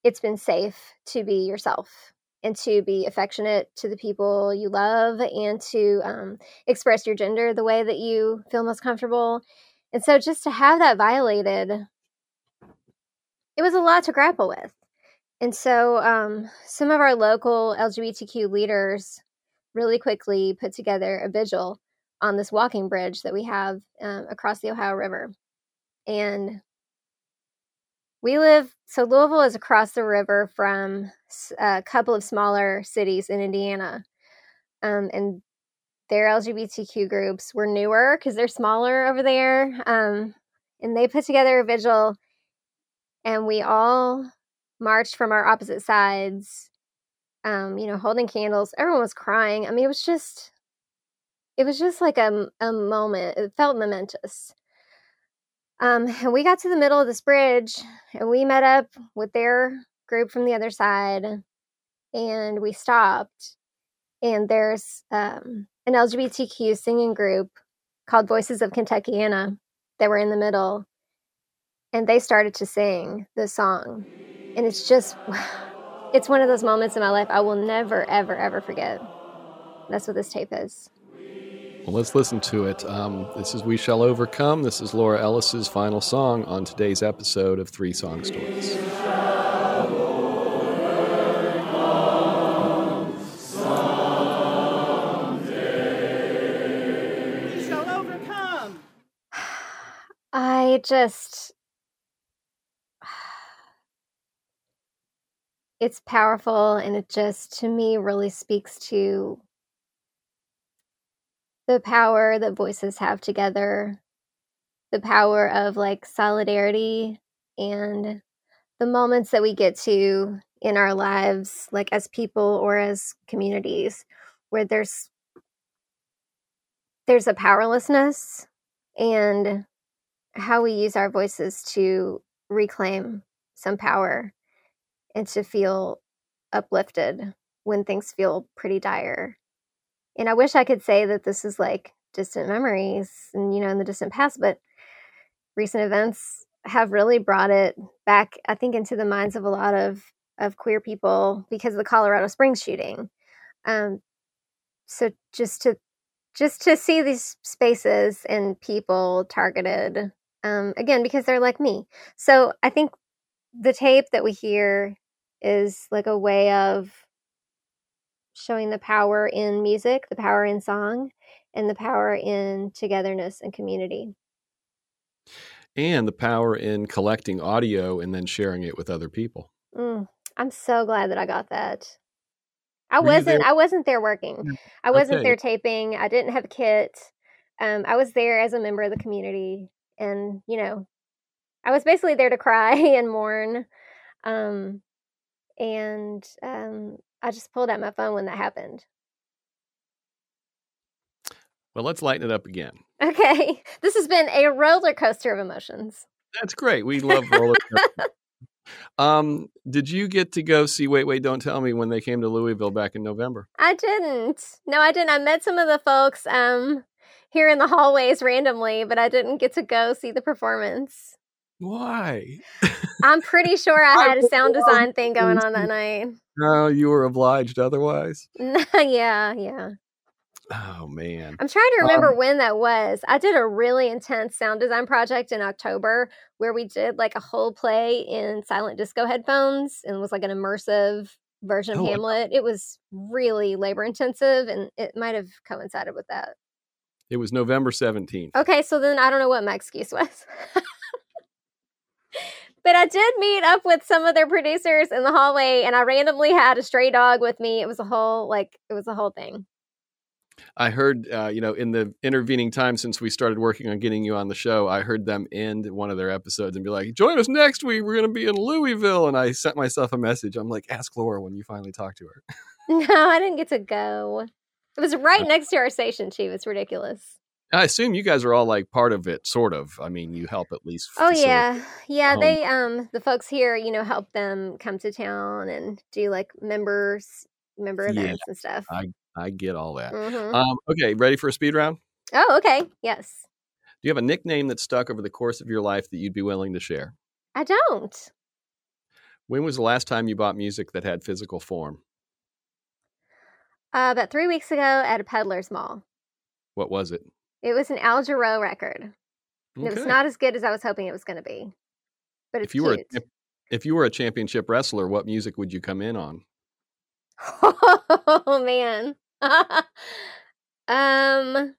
it's been safe to be yourself and to be affectionate to the people you love and to um, express your gender the way that you feel most comfortable. And so just to have that violated, it was a lot to grapple with. And so um, some of our local LGBTQ leaders really quickly put together a vigil on this walking bridge that we have um, across the Ohio River. And we live, so Louisville is across the river from a couple of smaller cities in Indiana. Um, and their LGBTQ groups were newer because they're smaller over there. Um, and they put together a vigil, and we all marched from our opposite sides, um, you know, holding candles. Everyone was crying. I mean, it was just, it was just like a, a moment. It felt momentous. Um, and we got to the middle of this bridge and we met up with their group from the other side and we stopped. And there's um, an LGBTQ singing group called Voices of Kentuckiana that were in the middle. And they started to sing the song. And it's just, (sighs) it's one of those moments in my life I will never, ever, ever forget. That's what this tape is. Well, let's listen to it. Um, this is We Shall Overcome. This is Laura Ellis's final song on today's episode of Three Song Stories. We shall overcome. (sighs) I just it's powerful and it just to me really speaks to the power that voices have together, the power of like solidarity and the moments that we get to in our lives, like as people or as communities, where there's there's a powerlessness and how we use our voices to reclaim some power and to feel uplifted when things feel pretty dire and I wish I could say that this is like distant memories and, you know, in the distant past, but recent events have really brought it back, I think, into the minds of a lot of, of queer people because of the Colorado Springs shooting. Um, so just to just to see these spaces and people targeted um, again because they're like me so i think the tape that we hear is like a way of showing the power in music, the power in song, and the power in togetherness and community. And the power in collecting audio and then sharing it with other people. Mm, I'm so glad that I got that. I Were wasn't I wasn't there working. I wasn't okay. there taping. I didn't have a kit. Um, I was there as a member of the community and, you know, I was basically there to cry (laughs) and mourn. Um, and um, I just pulled out my phone when that happened. Well, let's lighten it up again. Okay. (laughs) This has been a roller coaster of emotions. That's great. We love roller (laughs) coasters. um, did you get to go see Wait, Wait, Don't Tell Me when they came to Louisville back in November? I didn't. No, I didn't. I met some of the folks um here in the hallways randomly, but I didn't get to go see the performance. Why? I'm pretty sure I (laughs) had a sound design thing going on that night. No, you were obliged otherwise. (laughs) yeah, yeah. Oh man. I'm trying to remember um, when that was. I did a really intense sound design project in October where we did like a whole play in silent disco headphones and was like an immersive version of oh, Hamlet. It was really labor intensive and it might have coincided with that. It was November 17th. Okay, so then I don't know what my excuse was. (laughs) But I did meet up with some of their producers in the hallway and I randomly had a stray dog with me. It was a whole like it was a whole thing. I heard, uh, you know, in the intervening time since we started working on getting you on the show, I heard them end one of their episodes and be like, "Join us next week. We're going to be in Louisville." And I sent myself a message. I'm like, "Ask Laura when you finally talk to her." (laughs) no, I didn't get to go. It was right (laughs) next to our station too. It's ridiculous. I assume you guys are all like part of it, sort of. I mean, you help at least. Oh yeah, yeah. They um the folks here, you know, help them come to town and do like members member events yeah, and stuff. I I get all that. Mm-hmm. Um, okay, ready for a speed round? Oh, okay. Yes. Do you have a nickname that stuck over the course of your life that you'd be willing to share? I don't. When was the last time you bought music that had physical form? Uh, about three weeks ago at a peddler's mall. What was it? It was an Al Jarreau record. And It was not as good as I was hoping it was going to be, but it's if you were a, if, if you were a championship wrestler, what music would you come in on? (laughs) oh man. (laughs) um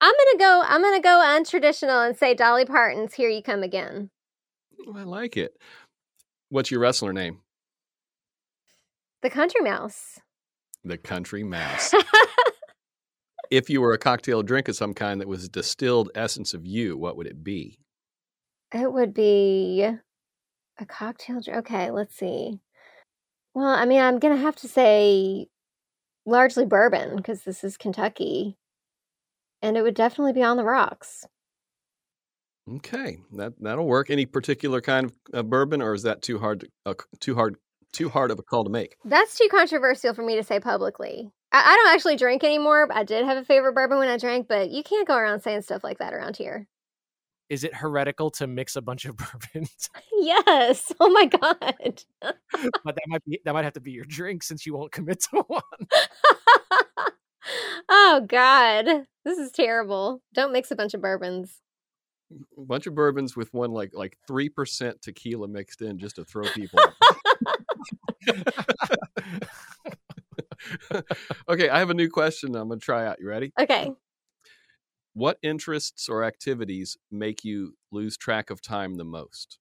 I'm gonna go I'm gonna go untraditional and say Dolly Parton's Here You Come Again. Oh, I like it. What's your wrestler name? The Country Mouse. The Country Mouse. (laughs) if you were a cocktail drink of some kind that was distilled essence of you, what would it be? It would be a cocktail drink. Okay, let's see. Well, I mean, I'm gonna have to say largely bourbon because this is Kentucky, and it would definitely be on the rocks. Okay, that that'll work. Any particular kind of uh, bourbon, or is that too hard to, uh, too hard too hard of a call to make? That's too controversial for me to say publicly. I, I don't actually drink anymore. But I did have a favorite bourbon when I drank, but you can't go around saying stuff like that around here. Is it heretical to mix a bunch of (laughs) bourbons? Yes. Oh my god. (laughs) but that might be that might have to be your drink since you won't commit to (laughs) one. oh god. This is terrible. Don't mix a bunch of bourbons. A bunch of bourbons with one like like three percent tequila mixed in just to throw people. (laughs) okay, I have a new question. I'm gonna try out. You ready? Okay. What interests or activities make you lose track of time the most?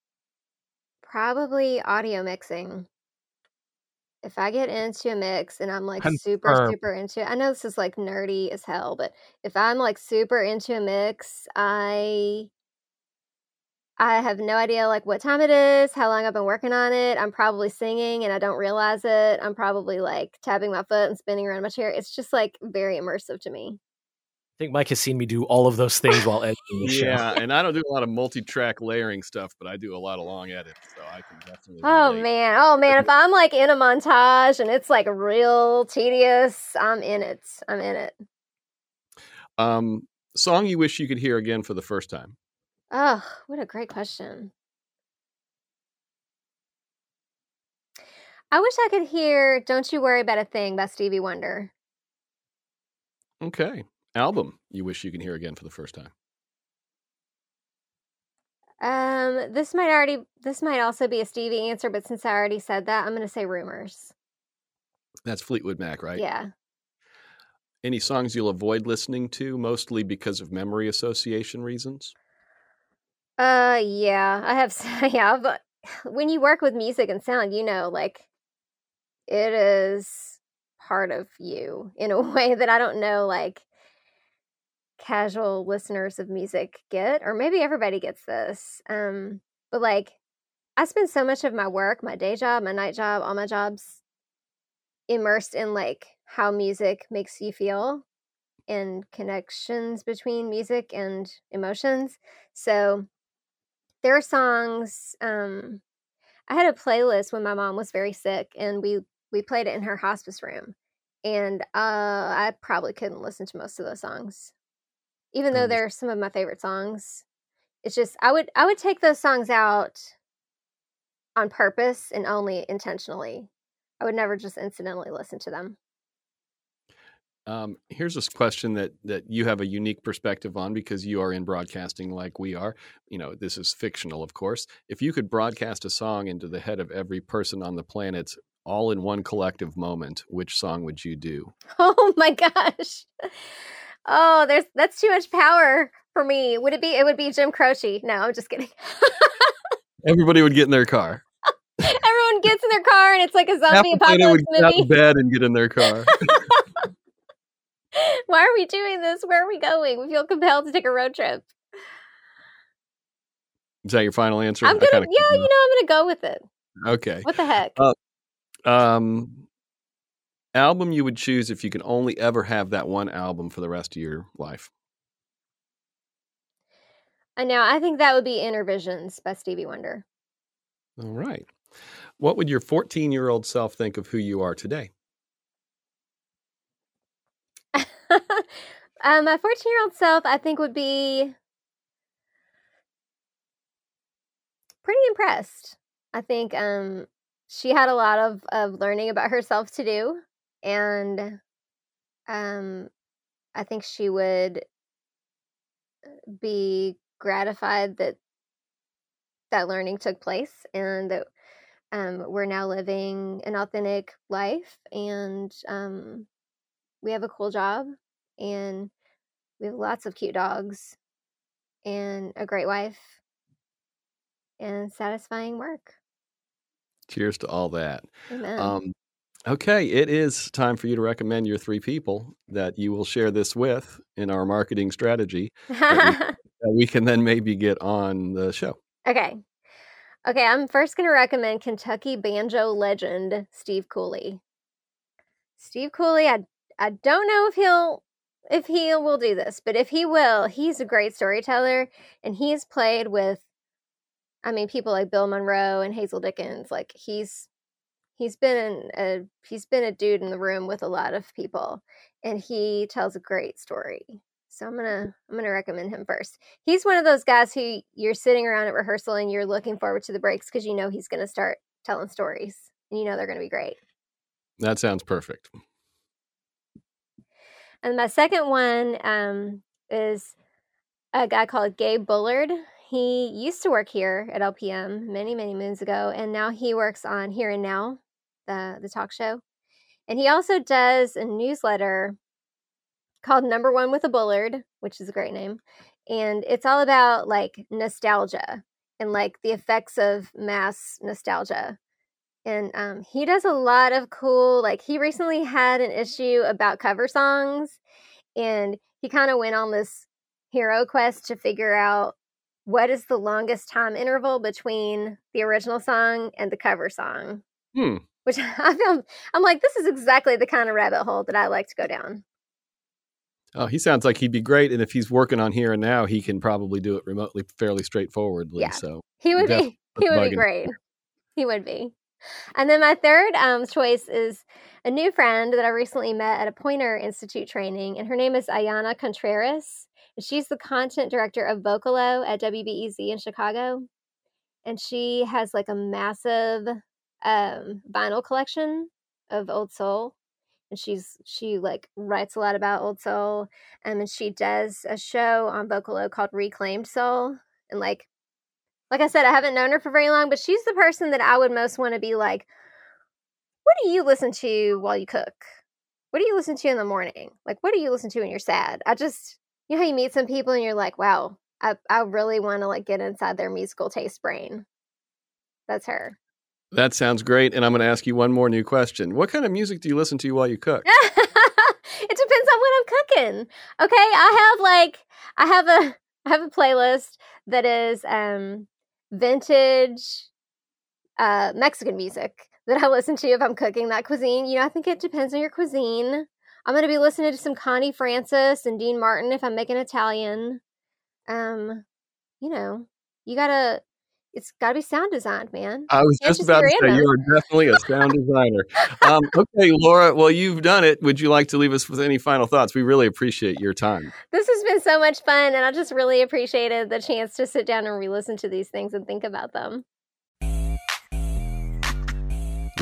Probably audio mixing. If I get into a mix and I'm like super, Confirm. super into it, I know this is like nerdy as hell, but if I'm like super into a mix, I I have no idea like what time it is, how long I've been working on it. I'm probably singing and I don't realize it. I'm probably like tapping my foot and spinning around my chair. It's just like very immersive to me. I think Mike has seen me do all of those things while editing the show. Yeah, and I don't do a lot of multi-track layering stuff, but I do a lot of long edits, so I can definitely. Oh relate. man, oh man, if (laughs) I'm like in a montage and it's like real tedious, I'm in it. I'm in it. Um, song you wish you could hear again for the first time. Oh, what a great question. I wish I could hear Don't You Worry About a Thing by Stevie Wonder. Okay, album you wish you can hear again for the first time. Um, this might already this might also be a Stevie answer, but since I already said that, I'm gonna say rumors. That's Fleetwood Mac, right? Yeah. Any songs you'll avoid listening to, mostly because of memory association reasons? Uh yeah, I have (laughs) yeah, but when you work with music and sound, you know, like it is part of you in a (laughs) way that I don't know like casual listeners of music get or maybe everybody gets this. Um but like I spend so much of my work, my day job, my night job, all my jobs immersed in like how music makes you feel and connections between music and emotions. So there are songs um i had a playlist when my mom was very sick and we we played it in her hospice room and uh i probably couldn't listen to most of those songs even though Unders- they're some of my favorite songs. It's just i would i would take those songs out on purpose and only intentionally. I would never just incidentally listen to them Um, here's this question that that you have a unique perspective on because you are in broadcasting like we are. You know, this is fictional, of course. If you could broadcast a song into the head of every person on the planet, all in one collective moment, which song would you do? (laughs) Oh my gosh. Oh, there's that's too much power for me. Would it be it would be Jim Croce. No, I'm just kidding. (laughs) Everybody would get in their car. Everyone gets in their car and it's like a Half zombie the planet would apocalypse get out of bed and get in their car. (laughs) (laughs) Why are we doing this? Where are we going? We feel compelled to take a road trip. Is that your final answer? I'm gonna kinda yeah, you know, I'm gonna go with it. Okay. What the heck? Uh, Um, album you would choose if you could only ever have that one album for the rest of your life. I know, I think that would be Innervisions by Stevie Wonder. All right. What would your 14 year old self think of who you are today? Um, (laughs) my 14 year old self, I think, would be pretty impressed. I think um, she had a lot of, of learning about herself to do. And um, I think she would be gratified that that learning took place and that um, we're now living an authentic life and um, we have a cool job and we have lots of cute dogs and a great wife and satisfying work. Cheers to all that. Amen. Um, okay, it is time for you to recommend your three people that you will share this with in our marketing strategy that we (laughs) can then maybe get on the show. okay. Okay, I'm first going to recommend Kentucky banjo legend Steve Cooley. Steve Cooley, I I don't know if he'll if he will do this, but if he will, he's a great storyteller and he's played with I mean people like Bill Monroe and Hazel Dickens. Like he's he's been a he's been a dude in the room with a lot of people and he tells a great story. So I'm gonna I'm gonna recommend him first. He's one of those guys who you're sitting around at rehearsal and you're looking forward to the breaks because you know he's gonna start telling stories and you know they're gonna be great. That sounds perfect. And my second one um, is a guy called Gabe Bullard. He used to work here at LPM many, many moons ago, and now he works on Here and Now, the the talk show. And he also does a newsletter called Number One with a Bullard, which is a great name. And it's all about like nostalgia and like the effects of mass nostalgia. And um, he does a lot of cool, like, he recently had an issue about cover songs. And he kind of went on this hero quest to figure out what is the longest time interval between the original song and the cover song. Hmm. Which (laughs) I feel, I'm like, this is exactly the kind of rabbit hole that I like to go down. Oh, he sounds like he'd be great, and if he's working on here and now, he can probably do it remotely, fairly straightforwardly. Yeah. So He would be, (laughs) he would bugging. be great. He would be. And then my third um, choice is a new friend that I recently met at a Poynter Institute training, and her name is Ayana Contreras. And she's the content director of Vocalo at WBEZ in Chicago. And she has like a massive um, vinyl collection of old soul. And she's she like writes a lot about old soul. Um, and she does a show on Vocalo called Reclaimed Soul. And like like I said, I haven't known her for very long, but she's the person that I would most want to be like, what do you listen to while you cook? What do you listen to in the morning? Like, what do you listen to when you're sad? I just, you know how you meet some people and you're like, wow, I, I really want to like get inside their musical taste brain. That's her. that sounds great. And I'm going to ask you one more new question. What kind of music do you listen to while you cook? (laughs) it depends on what I'm cooking. Okay, I have like I have a I have a playlist that is um vintage uh Mexican music that I listen to if I'm cooking that cuisine. You know, I think it depends on your cuisine. I'm going to be listening to some Connie Francis and Dean Martin if I'm making Italian. Um, you know, you got to it's got to be sound designed, man. I was just about to say you are definitely a sound designer. Um, okay, Laura. Well, you've done it. Would you like to leave us with any final thoughts? We really appreciate your time. This has been so much fun, and I just really appreciated the chance to sit down and re listen to these things and think about them.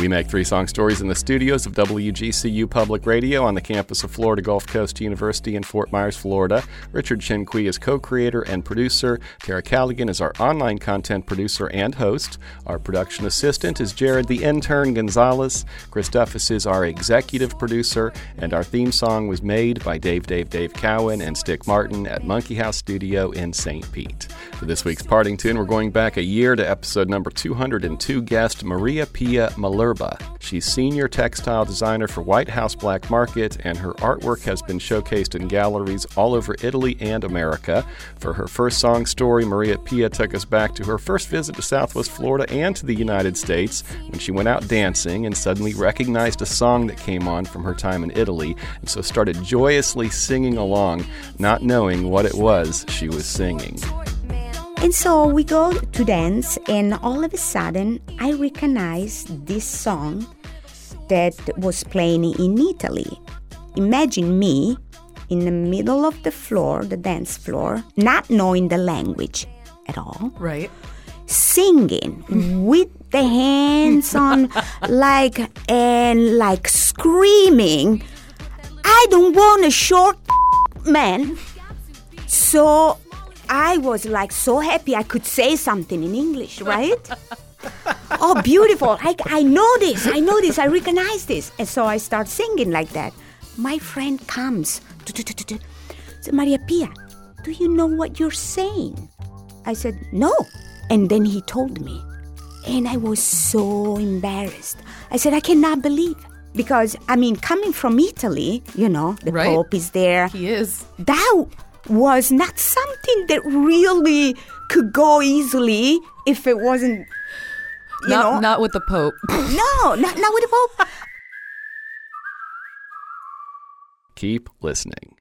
We make three song stories in the studios of WGCU Public Radio on the campus of Florida Gulf Coast University in Fort Myers, Florida. Richard Chinqui is co creator and producer. Tara Callaghan is our online content producer and host. Our production assistant is Jared the Intern Gonzalez. Chris Duffus is our executive producer, and our theme song was made by Dave Dave Dave Cowan and Stick Martin at Monkey House Studio in St. Pete. For this week's parting tune, we're going back a year to episode number 202 guest Maria Pia She's senior textile designer for White House Black Market, and her artwork has been showcased in galleries all over Italy and America. For her first song story, Maria Pia took us back to her first visit to Southwest Florida and to the United States when she went out dancing and suddenly recognized a song that came on from her time in Italy, and so started joyously singing along, not knowing what it was she was singing. And so we go to dance, and all of a sudden, I recognize this song that was playing in Italy. Imagine me in the middle of the floor, the dance floor, not knowing the language at all, Right. singing with the hands (laughs) on, like, and like screaming, I don't want a short man. So I was like so happy I could say something in English, right? (laughs) oh, beautiful. I, I know this. I know this. I recognize this. And so I start singing like that. My friend comes. Said, Maria Pia, do you know what you're saying? I said, no. And then he told me. And I was so embarrassed. I said, I cannot believe. Because, I mean, coming from Italy, you know, the Right. Pope is there He is. that was not something that really could go easily if it wasn't you Not, know not with the Pope. (laughs) no not, not with the pope Keep listening.